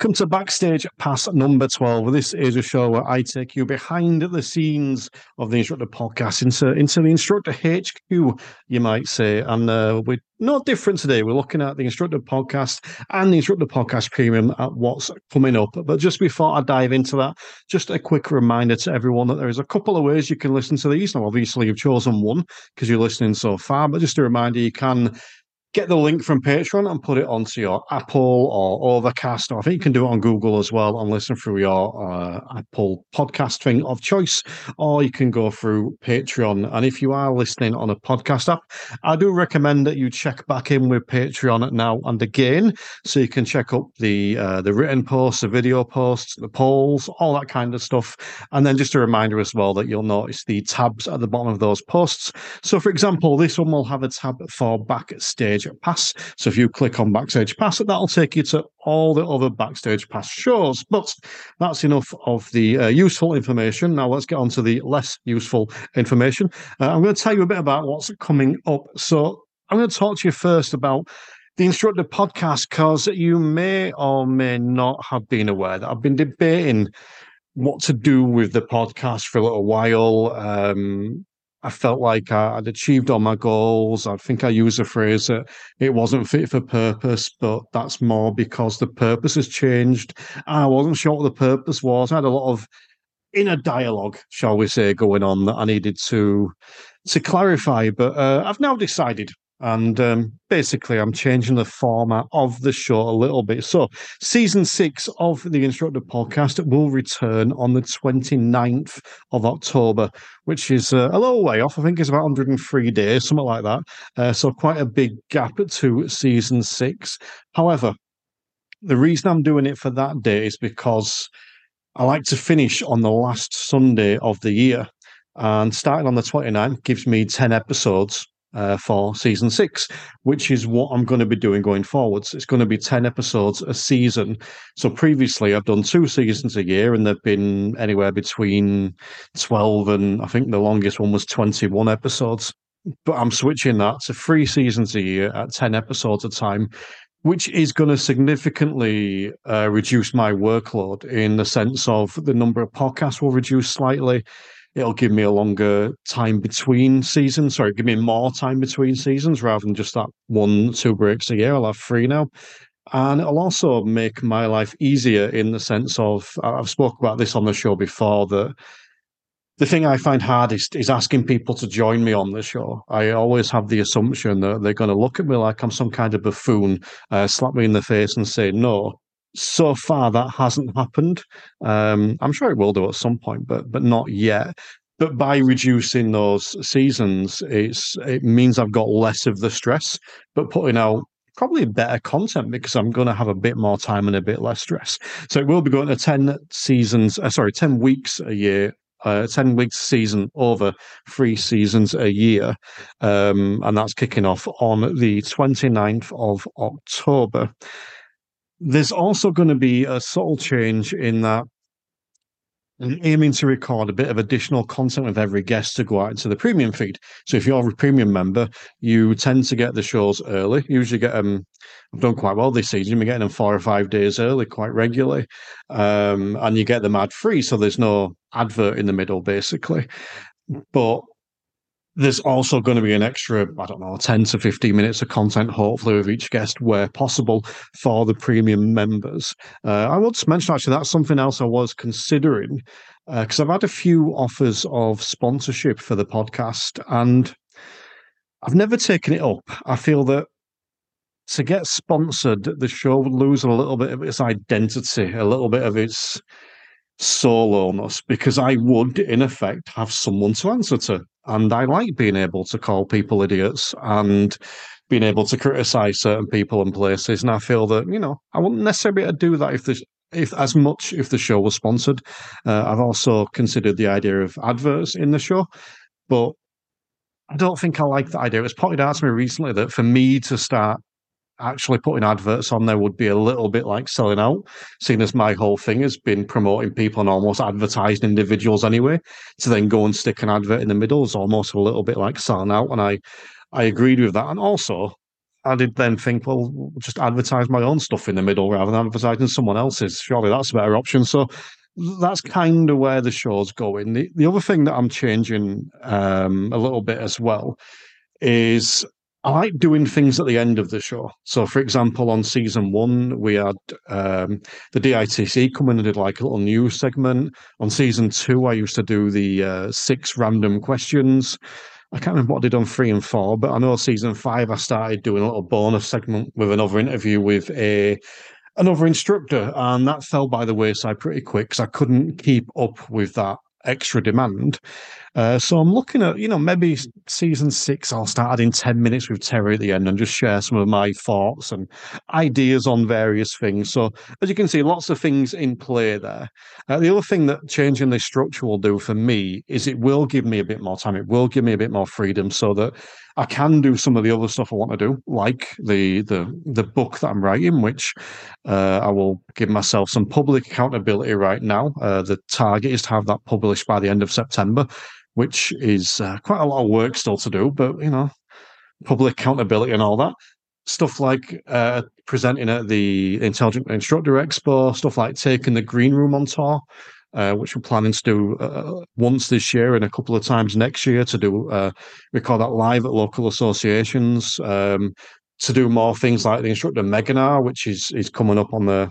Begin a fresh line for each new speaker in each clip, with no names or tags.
Welcome to Backstage Pass number 12. This is a show where I take you behind the scenes of the Instructor podcast into, into the Instructor HQ, you might say. And uh, we're not different today. We're looking at the Instructor podcast and the Instructor podcast premium at what's coming up. But just before I dive into that, just a quick reminder to everyone that there is a couple of ways you can listen to these. Now, obviously, you've chosen one because you're listening so far, but just a reminder you can get the link from Patreon and put it onto your Apple or Overcast, or I think you can do it on Google as well and listen through your uh, Apple podcast thing of choice, or you can go through Patreon. And if you are listening on a podcast app, I do recommend that you check back in with Patreon now and again, so you can check up the uh, the written posts, the video posts, the polls, all that kind of stuff. And then just a reminder as well that you'll notice the tabs at the bottom of those posts. So, for example, this one will have a tab for backstage Backstage Pass. So if you click on Backstage Pass, that'll take you to all the other Backstage Pass shows. But that's enough of the uh, useful information. Now let's get on to the less useful information. Uh, I'm going to tell you a bit about what's coming up. So I'm going to talk to you first about the Instructor podcast because you may or may not have been aware that I've been debating what to do with the podcast for a little while. Um, I felt like I, would achieved all my goals. I think I used the phrase that it wasn't fit for purpose, but that's more because the purpose has changed. I wasn't sure what the purpose was. I had a lot of inner dialogue, shall we say, going on that I needed to to clarify. But uh, I've now decided and um, basically, I'm changing the format of the show a little bit. So, season six of the Instructor podcast will return on the 29th of October, which is uh, a little way off. I think it's about 103 days, something like that. Uh, so, quite a big gap to season six. However, the reason I'm doing it for that day is because I like to finish on the last Sunday of the year. And starting on the 29th gives me 10 episodes uh, for season six, which is what I'm going to be doing going forwards. It's going to be 10 episodes a season. So previously, I've done two seasons a year, and they've been anywhere between 12 and I think the longest one was 21 episodes. But I'm switching that to three seasons a year at 10 episodes a time. Which is going to significantly uh, reduce my workload in the sense of the number of podcasts will reduce slightly it'll give me a longer time between seasons. Sorry, give me more time between seasons rather than just that one, two breaks a year. I'll have three now. And it'll also make my life easier in the sense of I've spoke about this on the show before that the thing I find hardest is asking people to join me on the show. I always have the assumption that they're going to look at me like I'm some kind of buffoon, uh, slap me in the face, and say no so far that hasn't happened. Um, I'm sure it will do at some point, but but not yet. But by reducing those seasons, it's it means I've got less of the stress, but putting out probably better content because I'm going to have a bit more time and a bit less stress. So it will be going to 10 seasons, uh, sorry, 10 weeks a year uh, 10 weeks season over three seasons a year. Um, and that's kicking off on the 29th of October. There's also going to be a subtle change in that I'm aiming to record a bit of additional content with every guest to go out into the premium feed. So if you're a premium member, you tend to get the shows early. You usually get them. I've done quite well this season. We're getting them four or five days early, quite regularly, um, and you get them ad free. So there's no advert in the middle, basically. But there's also going to be an extra, I don't know, 10 to 15 minutes of content, hopefully, with each guest where possible for the premium members. Uh, I want to mention actually that's something else I was considering because uh, I've had a few offers of sponsorship for the podcast and I've never taken it up. I feel that to get sponsored, the show would lose a little bit of its identity, a little bit of its soloness, because I would, in effect, have someone to answer to. And I like being able to call people idiots and being able to criticize certain people and places. And I feel that, you know, I wouldn't necessarily be able to do that if the if as much if the show was sponsored. Uh, I've also considered the idea of adverts in the show, but I don't think I like the idea. It was pointed out to me recently that for me to start actually putting adverts on there would be a little bit like selling out, seeing as my whole thing has been promoting people and almost advertising individuals anyway. To then go and stick an advert in the middle is almost a little bit like selling out. And I, I agreed with that. And also, I did then think, well, just advertise my own stuff in the middle rather than advertising someone else's. Surely that's a better option. So that's kind of where the show's going. The, the other thing that I'm changing um, a little bit as well is I like doing things at the end of the show. So, for example, on season one, we had um, the DITC come in and did like a little news segment. On season two, I used to do the uh, six random questions. I can't remember what I did on three and four, but I know season five I started doing a little bonus segment with another interview with a another instructor, and that fell by the wayside pretty quick because I couldn't keep up with that extra demand. Uh, so I'm looking at, you know, maybe season six, I'll start adding 10 minutes with Terry at the end and just share some of my thoughts and ideas on various things. So, as you can see, lots of things in play there. Uh, the other thing that changing this structure will do for me is it will give me a bit more time. It will give me a bit more freedom so that I can do some of the other stuff I want to do, like the the the book that I'm writing, which uh, I will give myself some public accountability right now. Uh, the target is to have that published by the end of September which is uh, quite a lot of work still to do, but you know, public accountability and all that. Stuff like uh, presenting at the Intelligent Instructor Expo, stuff like taking the green room on tour, uh, which we're planning to do uh, once this year and a couple of times next year to do uh, record that live at local associations. Um, to do more things like the instructor Meginar, which is is coming up on the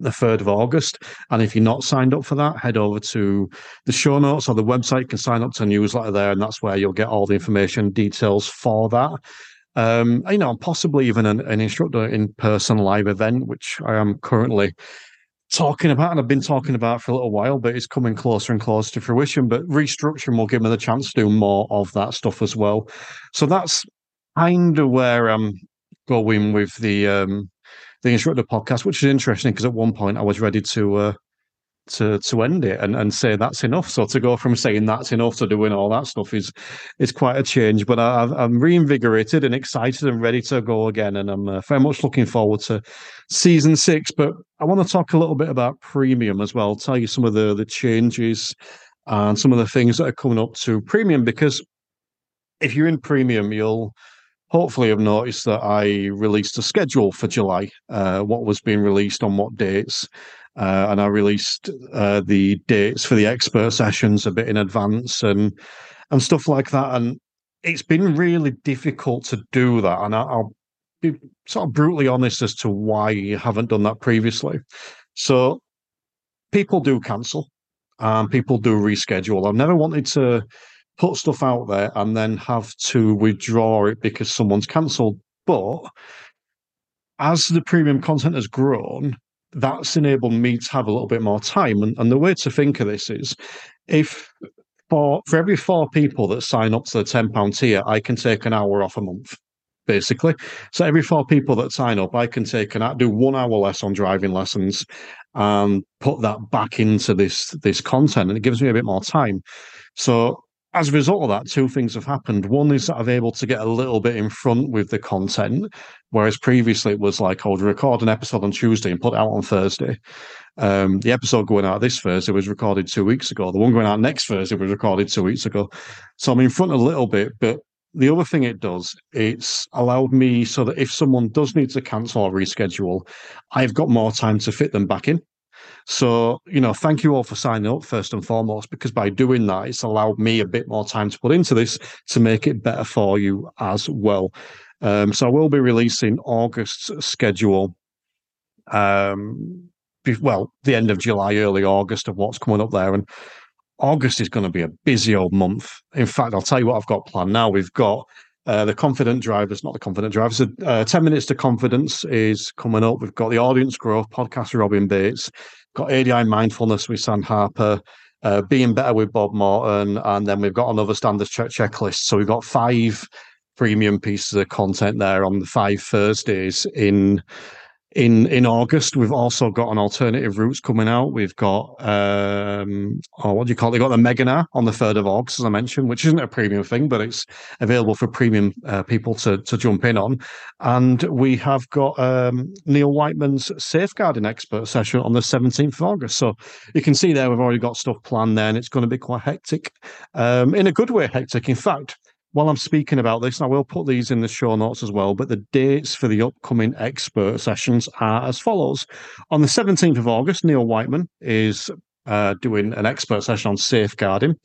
the 3rd of August. And if you're not signed up for that, head over to the show notes or the website. You can sign up to a newsletter there, and that's where you'll get all the information details for that. Um, you know, possibly even an, an instructor in person live event, which I am currently talking about and I've been talking about for a little while, but it's coming closer and closer to fruition. But restructuring will give me the chance to do more of that stuff as well. So that's kind of where I'm going with the um, the instructor podcast, which is interesting because at one point I was ready to uh, to to end it and, and say that's enough. So to go from saying that's enough to doing all that stuff is is quite a change. But I, am reinvigorated and excited and ready to go again, and I'm uh, very much looking forward to season six. But I want to talk a little bit about premium as well. Tell you some of the the changes and some of the things that are coming up to premium because if you're in premium, you'll hopefully have noticed that I released a schedule for July, uh, what was being released on what dates. Uh, and I released uh, the dates for the expert sessions a bit in advance and and stuff like that. And it's been really difficult to do that. And I, will be sort of brutally honest as to why you haven't done that previously. So people do cancel and people do reschedule. I've never wanted to put stuff out there and then have to withdraw it because someone's cancelled. But as the premium content has grown, that's enabled me to have a little bit more time. And, and the way to think of this is if for for every four people that sign up to the £10 tier, I can take an hour off a month. Basically, so every four people that sign up, I can take and do one hour less on driving lessons, and put that back into this this content, and it gives me a bit more time. So as a result of that, two things have happened. One is that I'm able to get a little bit in front with the content, whereas previously it was like I would record an episode on Tuesday and put it out on Thursday. Um, the episode going out this Thursday was recorded two weeks ago. The one going out next Thursday was recorded two weeks ago. So I'm in front a little bit, but the other thing it does, it's allowed me so that if someone does need to cancel or reschedule, I've got more time to fit them back in. So, you know, thank you all for signing up first and foremost, because by doing that, it's allowed me a bit more time to put into this to make it better for you as well. Um, so I will be releasing August's schedule. Um, well, the end of July, early August of what's coming up there. And August is going to be a busy old month. In fact, I'll tell you what I've got planned now. We've got uh, the confident drivers, not the confident drivers. Uh, 10 minutes to confidence is coming up. We've got the audience growth podcast with Robin Bates got ADI mindfulness with Sam Harper, uh, being better with Bob Morton, and then we've got another standards check checklist. So we've got five premium pieces of content there on the five Thursdays in in in August, we've also got an alternative routes coming out. We've got um, oh, what do you call? We've got the Meginar on the third of August, as I mentioned, which isn't a premium thing, but it's available for premium uh, people to to jump in on. And we have got um, Neil Wightman's safeguarding expert session on the seventeenth of August. So you can see there we've already got stuff planned there, and it's going to be quite hectic, um, in a good way. Hectic, in fact while I'm speaking about this, I will put these in the show notes as well, but the dates for the upcoming expert sessions are as follows. On the 17th of August, Neil Wightman is uh, doing an expert session on safeguarding.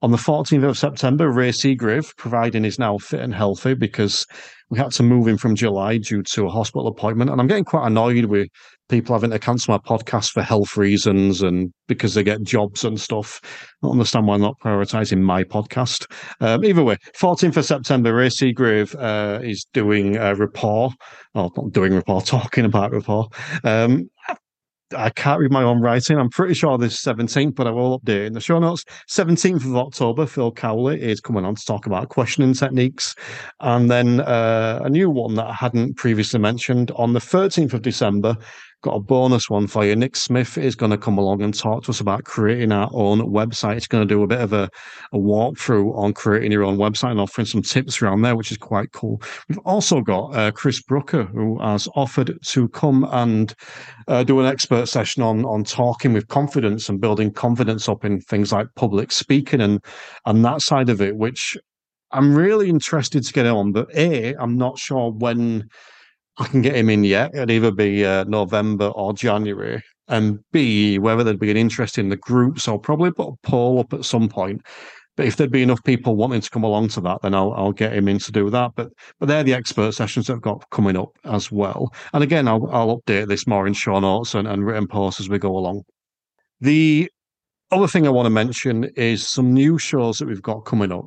On the 14th of September, Ray Seagrave, providing he's now fit and healthy because we had to move him from July due to a hospital appointment. And I'm getting quite annoyed with people having to cancel my podcast for health reasons and because they get jobs and stuff. I don't understand why I'm not prioritizing my podcast. Um, either way, 14th of September, Ray Seagrave uh, is doing a rapport, or not doing rapport, talking about rapport. Um, I can't read my own writing. I'm pretty sure this 17th, but I will update in the show notes. 17th of October, Phil Cowley is coming on to talk about questioning techniques. And then uh, a new one that I hadn't previously mentioned on the 13th of December, got a bonus one for you. Nick Smith is going to come along and talk to us about creating our own website. He's going to do a bit of a, a walkthrough on creating your own website and offering some tips around there, which is quite cool. We've also got uh, Chris Brooker, who has offered to come and uh, do an expert session on on talking with confidence and building confidence up in things like public speaking and and that side of it, which I'm really interested to get on. But a, I'm not sure when I can get him in yet. It'd either be uh, November or January. And B, whether there'd be an interest in the groups, I'll probably put a poll up at some point. But if there'd be enough people wanting to come along to that, then I'll, I'll get him in to do that. But but they're the expert sessions that I've got coming up as well. And again, I'll, I'll update this more in show notes and, and written posts as we go along. The other thing I want to mention is some new shows that we've got coming up.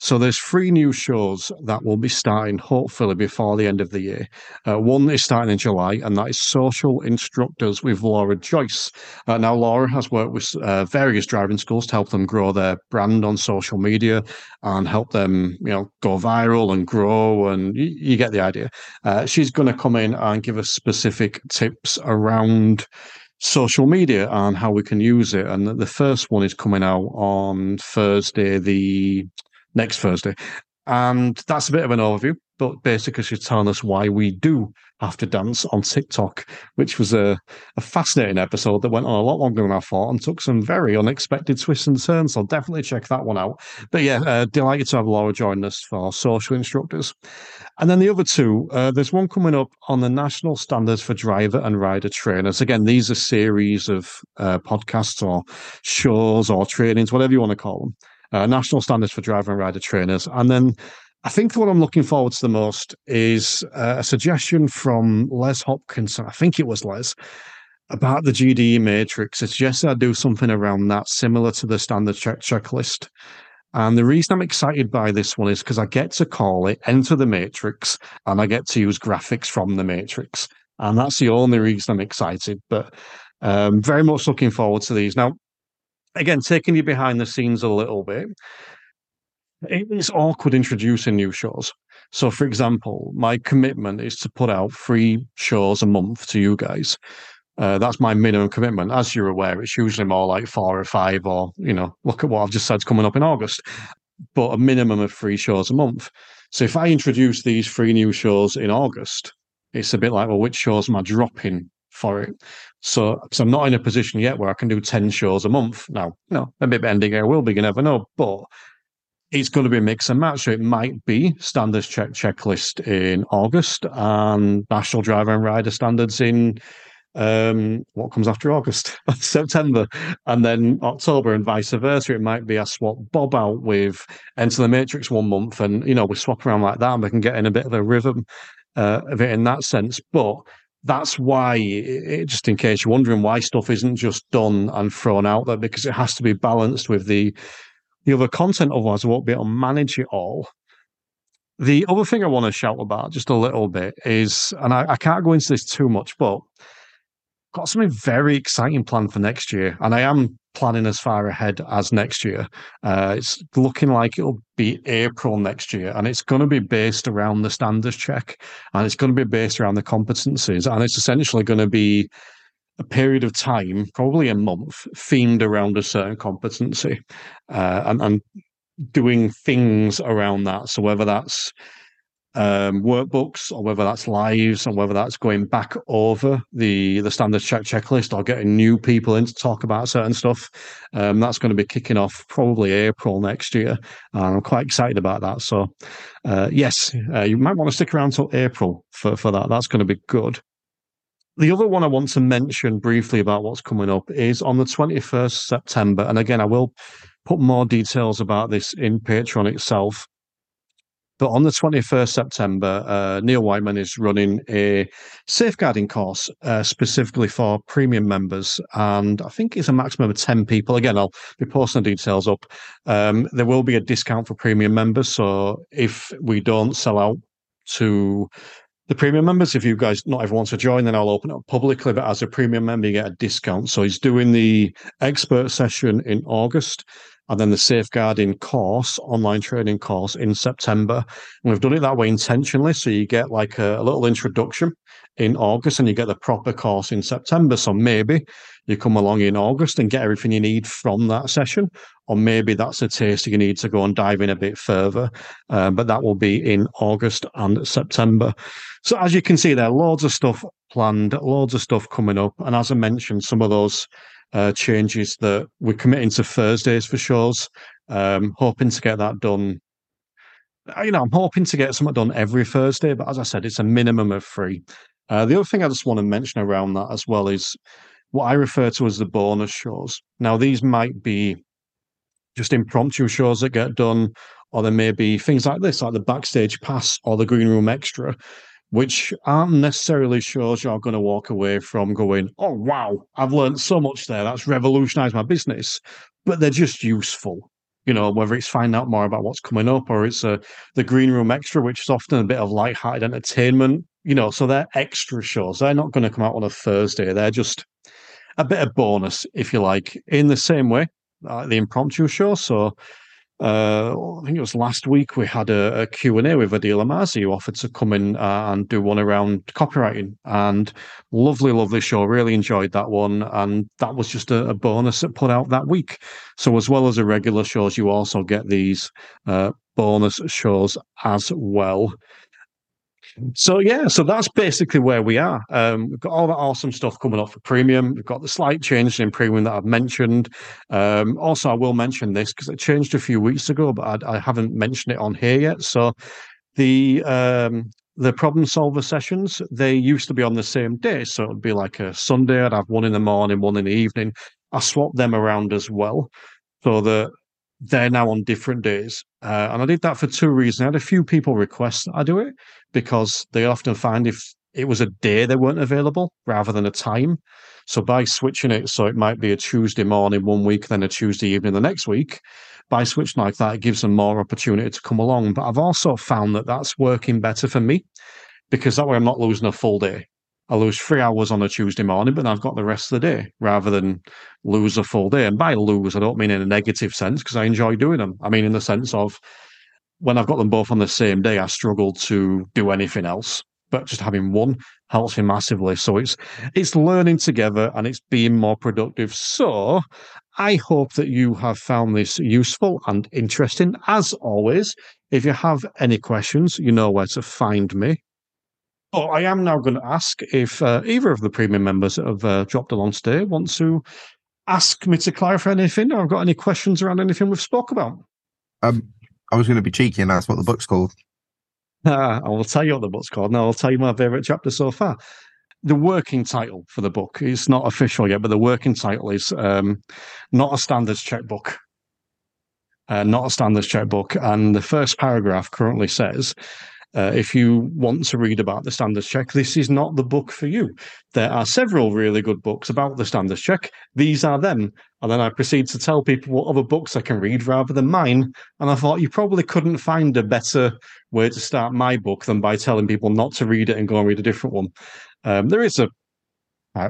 So there's three new shows that will be starting hopefully before the end of the year. Uh, one is starting in July, and that is Social Instructors with Laura Joyce. Uh, now, Laura has worked with uh, various driving schools to help them grow their brand on social media and help them, you know, go viral and grow, and you, get the idea. Uh, she's going to come in and give us specific tips around social media and how we can use it. And the first one is coming out on Thursday, the next Thursday. And that's a bit of an overview, but basically she's telling us why we do have to dance on TikTok, which was a, a fascinating episode that went on a lot longer than I thought and took some very unexpected twists and turns. So definitely check that one out. But yeah, uh, delighted to have Laura join us for social instructors. And then the other two, uh, there's one coming up on the national standards for driver and rider trainers. Again, these are series of uh, podcasts or shows or trainings, whatever you want to call them uh, national standards for driver and rider trainers. And then I think what I'm looking forward to the most is uh, a suggestion from Les Hopkinson. I think it was Les about the GDE matrix. It suggested I do something around that, similar to the standard check checklist. And the reason I'm excited by this one is because I get to call it enter the matrix and I get to use graphics from the matrix. And that's the only reason I'm excited. But um, very much looking forward to these. Now, again, taking you behind the scenes a little bit, it's awkward introducing new shows. So, for example, my commitment is to put out three shows a month to you guys. Uh, that's my minimum commitment. As you're aware, it's usually more like four or five, or, you know, look at what I've just said coming up in August, but a minimum of three shows a month. So, if I introduce these three new shows in August, it's a bit like, well, which shows am I dropping for it. So, because I'm not in a position yet where I can do 10 shows a month. Now, you know, a bit ending I will be, you never know. But it's going to be a mix and match. So it might be standards check checklist in August and national driver and rider standards in um, what comes after August, September, and then October, and vice versa. It might be I swap Bob out with Enter the Matrix one month, and you know we swap around like that, and we can get in a bit of a rhythm uh, of it in that sense. But that's why, it, just in case you're wondering why stuff isn't just done and thrown out there, because it has to be balanced with the the other content. Otherwise, I won't be able to manage it all. The other thing I want to shout about just a little bit is, and I, I can't go into this too much, but got something very exciting planned for next year, and I am planning as far ahead as next year. Uh, it's looking like it'll be April next year, and it's going to be based around the standards check, and it's going to be based around the competencies, and it's essentially going to be a period of time, probably a month, themed around a certain competency, uh, and, and doing things around that. So whether that's um, workbooks or whether that's lives or whether that's going back over the the standard check checklist or getting new people in to talk about certain stuff. Um, that's going to be kicking off probably April next year. And I'm quite excited about that. So, uh, yes, uh, you might want to stick around till April for, for that. That's going to be good. The other one I want to mention briefly about what's coming up is on the 21st September. And again, I will put more details about this in Patreon itself. But on the 21st September, uh, Neil Wightman is running a safeguarding course uh, specifically for premium members. And I think it's a maximum of 10 people. Again, I'll be posting the details up. Um, there will be a discount for premium members. So if we don't sell out to the premium members, if you guys not everyone wants to join, then I'll open it up publicly. But as a premium member, you get a discount. So he's doing the expert session in August and then the safeguarding course, online training course in September. And we've done it that way intentionally. So you get like a, a, little introduction in August and you get the proper course in September. So maybe you come along in August and get everything you need from that session, or maybe that's a taste you need to go and dive in a bit further. Um, but that will be in August and September. So as you can see, there loads of stuff planned, loads of stuff coming up. And as I mentioned, some of those uh, changes that we're committing to Thursdays for shows. Um, hoping to get that done. Uh, you know, I'm hoping to get something done every Thursday, but as I said, it's a minimum of three. Uh, the other thing I just want to mention around that as well is what I refer to as the bonus shows. Now, these might be just impromptu shows that get done, or there may be things like this, like the backstage pass or the green room extra, which aren't necessarily shows you're going to walk away from going, oh, wow, I've learned so much there. That's revolutionized my business. But they're just useful. You know, whether it's find out more about what's coming up or it's a, uh, the green room extra, which is often a bit of light-hearted entertainment. You know, so they're extra shows. They're not going to come out on a Thursday. They're just a bit of bonus, if you like, in the same way, uh, the impromptu show. So uh, I think it was last week we had a, a Q&A with Adil Amazi who offered to come in uh, and do one around copywriting and lovely, lovely show. Really enjoyed that one. And that was just a, a bonus that put out that week. So as well as the regular shows, you also get these uh, bonus shows as well. So yeah, so that's basically where we are. Um, we've got all that awesome stuff coming up for premium. We've got the slight change in premium that I've mentioned. Um, also, I will mention this because it changed a few weeks ago, but I, I, haven't mentioned it on here yet. So the um, the problem solver sessions they used to be on the same day, so it would be like a Sunday. I'd have one in the morning, one in the evening. I swapped them around as well, so that they're now on different days. Uh, and I did that for two reasons. I had a few people request that I do it because they often find if it was a day they weren't available rather than a time. So by switching it, so it might be a Tuesday morning one week, then a Tuesday evening the next week, by switching like that, it gives them more opportunity to come along. But I've also found that that's working better for me because that way I'm not losing a full day. I lose three hours on a Tuesday morning, but I've got the rest of the day rather than lose a full day. And by lose, I don't mean in a negative sense because I enjoy doing them. I mean in the sense of when I've got them both on the same day, I struggle to do anything else. But just having one helps me massively. So it's it's learning together and it's being more productive. So I hope that you have found this useful and interesting. As always, if you have any questions, you know where to find me. Oh, I am now going to ask if uh, either of the premium members that have uh, dropped along today want to ask me to clarify anything or I've got any questions around anything we've spoke about.
Um, I was going to be cheeky and ask what the book's called.
Uh, I will tell you what the book's called. Now I'll tell you my favourite chapter so far. The working title for the book is not official yet, but the working title is um, not a standards checkbook. Uh, not a standards checkbook. And the first paragraph currently says uh, if you want to read about the standards check, this is not the book for you. There are several really good books about the standards check. These are them. And then I proceed to tell people what other books I can read rather than mine. And I thought you probably couldn't find a better way to start my book than by telling people not to read it and go and read a different one. Um, there is a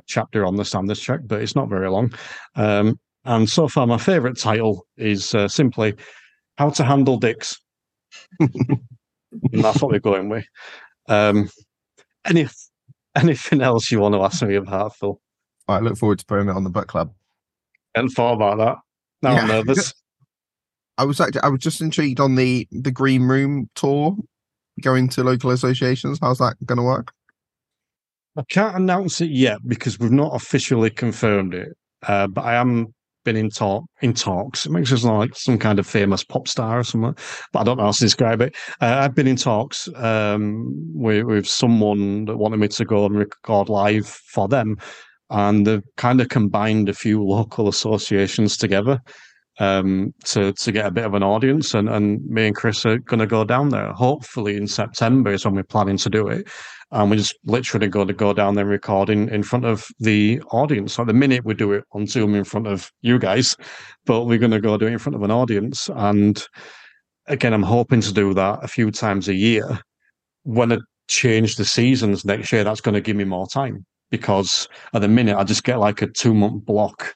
chapter on the standards check, but it's not very long. Um, and so far, my favourite title is uh, simply "How to Handle Dicks." that's what we're going with. Um, any anything else you want to ask me about, Phil?
I look forward to putting it on the book club.
And thought about that. Now
Yeah.
I'm nervous.
I was actually I was just intrigued on the the green room tour, going to local associations. How's that going to work?
I can't announce it yet because we've not officially confirmed it. Uh, but I am been in talk in talks. It makes us like some kind of famous pop star or something, but I don't know how to describe it. Uh, I've been in talks um, with, with someone that wanted me to go and record live for them, and they've kind of combined a few local associations together um, to to get a bit of an audience. And, and me and Chris are going to go down there. Hopefully in September is when we're planning to do it and we're just literally going to go down there and record in, in front of the audience. So at the minute we do it on Zoom in front of you guys, but we're going to go do it in front of an audience. And again, I'm hoping to do that a few times a year. When I change the seasons next year, that's going to give me more time because at the minute I just get like a two month block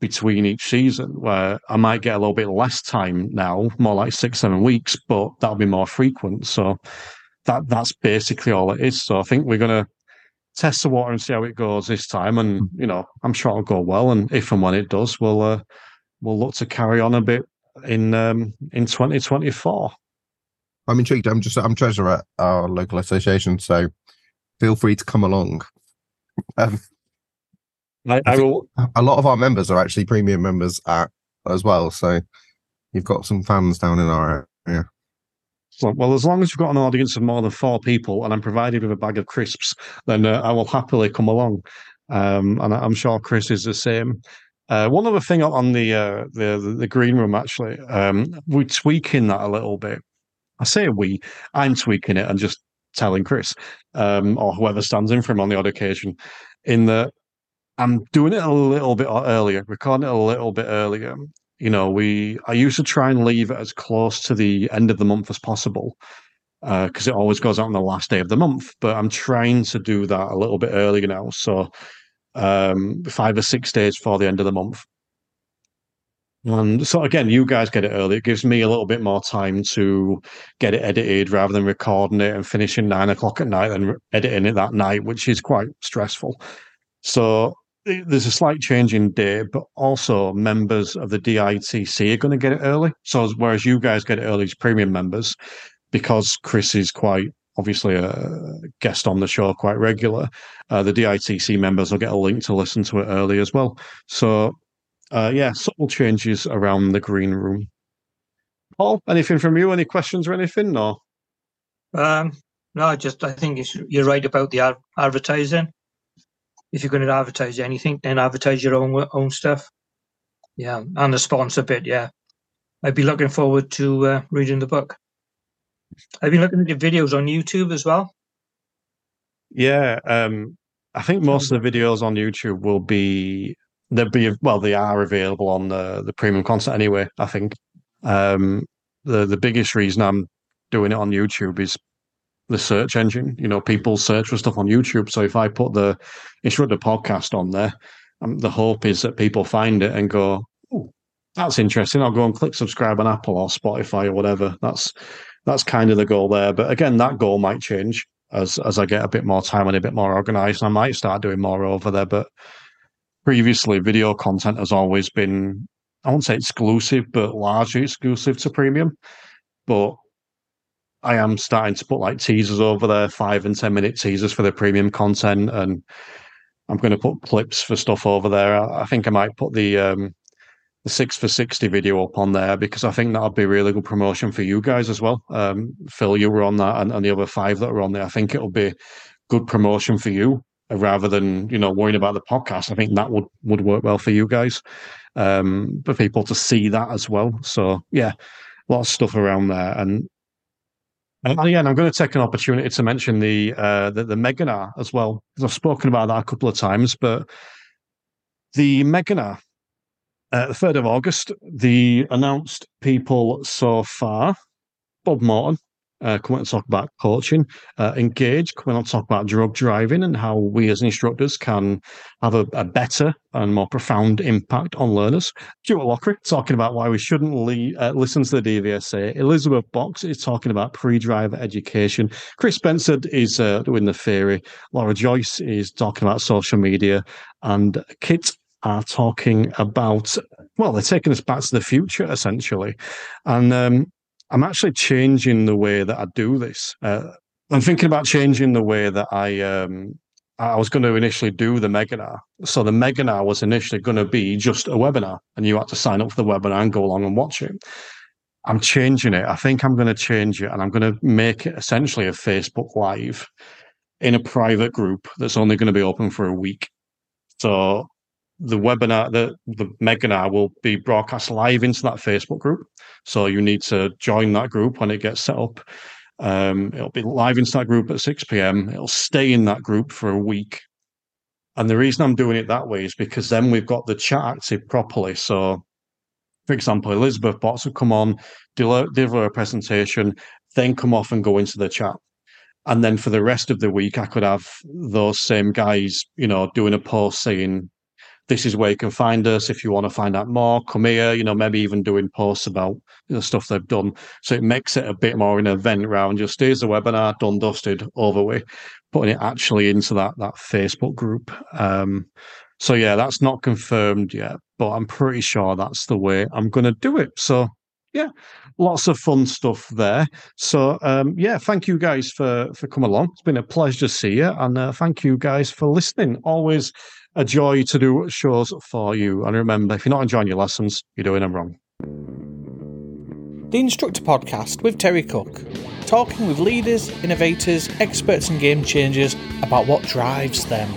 between each season where I might get a little bit less time now, more like six, seven weeks, but that'll be more frequent. So that that's basically all it is. So I think we're gonna test the water and see how it goes this time. And you know, I'm sure it'll go well. And if and when it does, we'll uh, we'll look to carry on a bit in um, in 2024.
I'm intrigued. I'm just I'm treasurer at our local association, so feel free to come along. Um,
I, I will.
a lot of our members are actually premium members at as well, so you've got some fans down in our area.
So, well, as long as you've got an audience of more than four people, and I'm provided with a bag of crisps, then uh, I will happily come along. Um, and I'm sure Chris is the same. Uh, one other thing on the uh, the the- the green room, actually, um, we're tweaking that a little bit. I say we, I'm tweaking it and just telling Chris um, or whoever stands in for him on the odd occasion, in that I'm doing it a little bit earlier, recording it a little bit earlier. You know, we I used to try and leave it as close to the end of the month as possible because it always goes out on the last day of the month. But I'm trying to do that a little bit earlier now, so um, five or six days before the end of the month. And so again, you guys get it early. It gives me a little bit more time to get it edited rather than recording it and finishing nine o'clock at night and editing it that night, which is quite stressful. So there's a slight change in date, but also members of the DITC are going to get it early. So whereas you guys get it early as premium members, because Chris is quite obviously a guest on the show quite regular, uh, the DITC members will get a link to listen to it early as well. So uh, yeah, subtle changes around the green room. Paul, anything from you? Any questions or anything? No.
Um, no, I just I think you're right about the ad- advertising. If you're going to advertise anything, then advertise your own own stuff. Yeah, and the sponsor bit. Yeah, I'd be looking forward to uh, reading the book. I've been looking at the videos on YouTube as well.
Yeah, um, I think most of the videos on YouTube will be they'll be well, they are available on the the premium content anyway. I think um, the the biggest reason I'm doing it on YouTube is the search engine. You know, people search for stuff on YouTube. So if I put the instructor podcast on there, um, the hope is that people find it and go, "Oh, that's interesting." I'll go and click subscribe on Apple or Spotify or whatever. That's that's kind of the goal there. But again, that goal might change as as I get a bit more time and a bit more organized. I might start doing more over there. But previously, video content has always been I won't say exclusive, but largely exclusive to premium. But I am starting to put like teasers over there, five and ten minute teasers for the premium content, and I'm going to put clips for stuff over there. I, think I might put the um, the six for sixty video up on there because I think that'll be really good promotion for you guys as well. Um, Phil, you were on that, and, and the other five that were on there. I think it'll be good promotion for you uh, rather than you know worrying about the podcast. I think that would would work well for you guys, um, for people to see that as well. So yeah, lots of stuff around there, and and again, I'm going to take an opportunity to mention the uh, the, the Meginar as well I've spoken about that a couple of times. But the Meginar, uh, the third of August, the announced people so far: Bob Morton, uh, coming on to talk about coaching. Uh, Engage, coming on to talk about drug driving and how we as instructors can have a, a better and more profound impact on learners. Stuart Lockery talking about why we shouldn't le- uh, listen to the DVSA. Elizabeth Box is talking about pre-driver education. Chris Spencer is uh, doing the theory. Laura Joyce is talking about social media. And Kit are talking about, well, they're taking us back to the future, essentially. And um, I'm actually changing the way that I do this. Uh, I'm thinking about changing the way that I um, I was going to initially do the Meginar. So the Meginar was initially going to be just a webinar, and you had to sign up for the webinar and go along and watch it. I'm changing it. I think I'm going to change it, and I'm going to make it essentially a Facebook Live in a private group that's only going to be open for a week. So the webinar, the the Meginar will be broadcast live into that Facebook group. So you need to join that group when it gets set up. Um, it'll be live into that group at 6 p.m. It'll stay in that group for a week. And the reason I'm doing it that way is because then we've got the chat active properly. So, for example, Elizabeth Box will come on, deliver a presentation, then come off and go into the chat. And then for the rest of the week, I could have those same guys, you know, doing a post saying, this is where you can find us if you want to find out more. Come here, you know, maybe even doing posts about the stuff they've done. So it makes it a bit more an event round. Just here's the webinar, done, dusted, over with, putting it actually into that that Facebook group. Um, so yeah, that's not confirmed yet, but I'm pretty sure that's the way I'm going to do it. So yeah, lots of fun stuff there. So um, yeah, thank you guys for for coming along. It's been a pleasure to see you, and uh, thank you guys for listening. Always a joy to do shows for you. And remember, if you're not enjoying your lessons, you're doing them wrong.
The Instructor Podcast with Terry Cook, talking with leaders, innovators, experts, and game changers about what drives them.